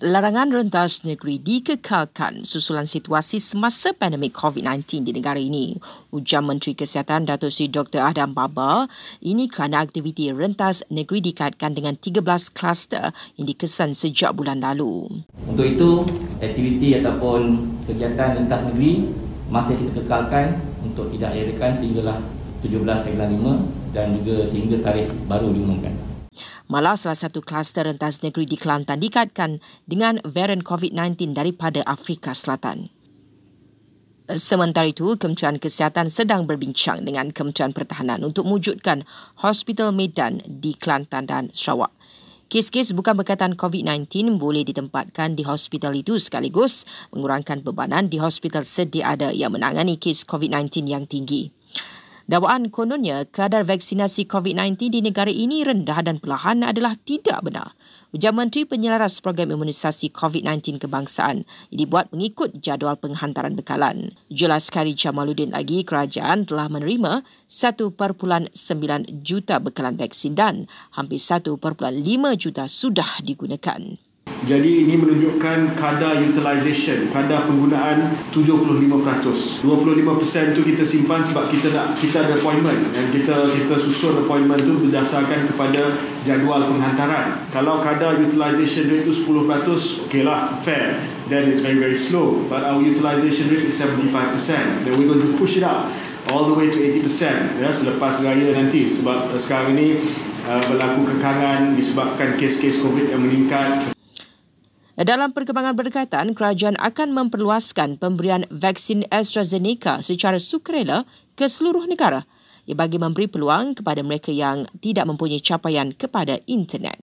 Larangan rentas negeri dikekalkan susulan situasi semasa pandemik COVID-19 di negara ini. Ujar Menteri Kesihatan Datuk Seri Dr. Adam Baba, ini kerana aktiviti rentas negeri dikaitkan dengan 13 kluster yang dikesan sejak bulan lalu. Untuk itu, aktiviti ataupun kegiatan rentas negeri masih kita kekalkan untuk tidak diadakan sehinggalah 17 hari 5 dan juga sehingga tarikh baru diumumkan. Malah salah satu kluster rentas negeri di Kelantan dikaitkan dengan varian COVID-19 daripada Afrika Selatan. Sementara itu, Kementerian Kesihatan sedang berbincang dengan Kementerian Pertahanan untuk mewujudkan Hospital Medan di Kelantan dan Sarawak. Kes-kes bukan berkaitan COVID-19 boleh ditempatkan di hospital itu sekaligus mengurangkan bebanan di hospital sedia ada yang menangani kes COVID-19 yang tinggi. Dakwaan kononnya kadar vaksinasi COVID-19 di negara ini rendah dan perlahan adalah tidak benar. Ujar Menteri Penyelaras Program Imunisasi COVID-19 Kebangsaan dibuat mengikut jadual penghantaran bekalan. Jelas Kari Jamaluddin lagi kerajaan telah menerima 1.9 juta bekalan vaksin dan hampir 1.5 juta sudah digunakan. Jadi ini menunjukkan kadar utilization, kadar penggunaan 75%. 25% tu kita simpan sebab kita nak kita ada appointment dan kita kita susun appointment tu berdasarkan kepada jadual penghantaran. Kalau kadar utilization rate itu 10%, okeylah, fair. Then it's very very slow. But our utilization rate is 75%. Then we're going to push it up all the way to 80% ya selepas raya nanti sebab sekarang ini uh, berlaku kekangan disebabkan kes-kes COVID yang meningkat. Dalam perkembangan berdekatan, kerajaan akan memperluaskan pemberian vaksin AstraZeneca secara sukarela ke seluruh negara bagi memberi peluang kepada mereka yang tidak mempunyai capaian kepada internet.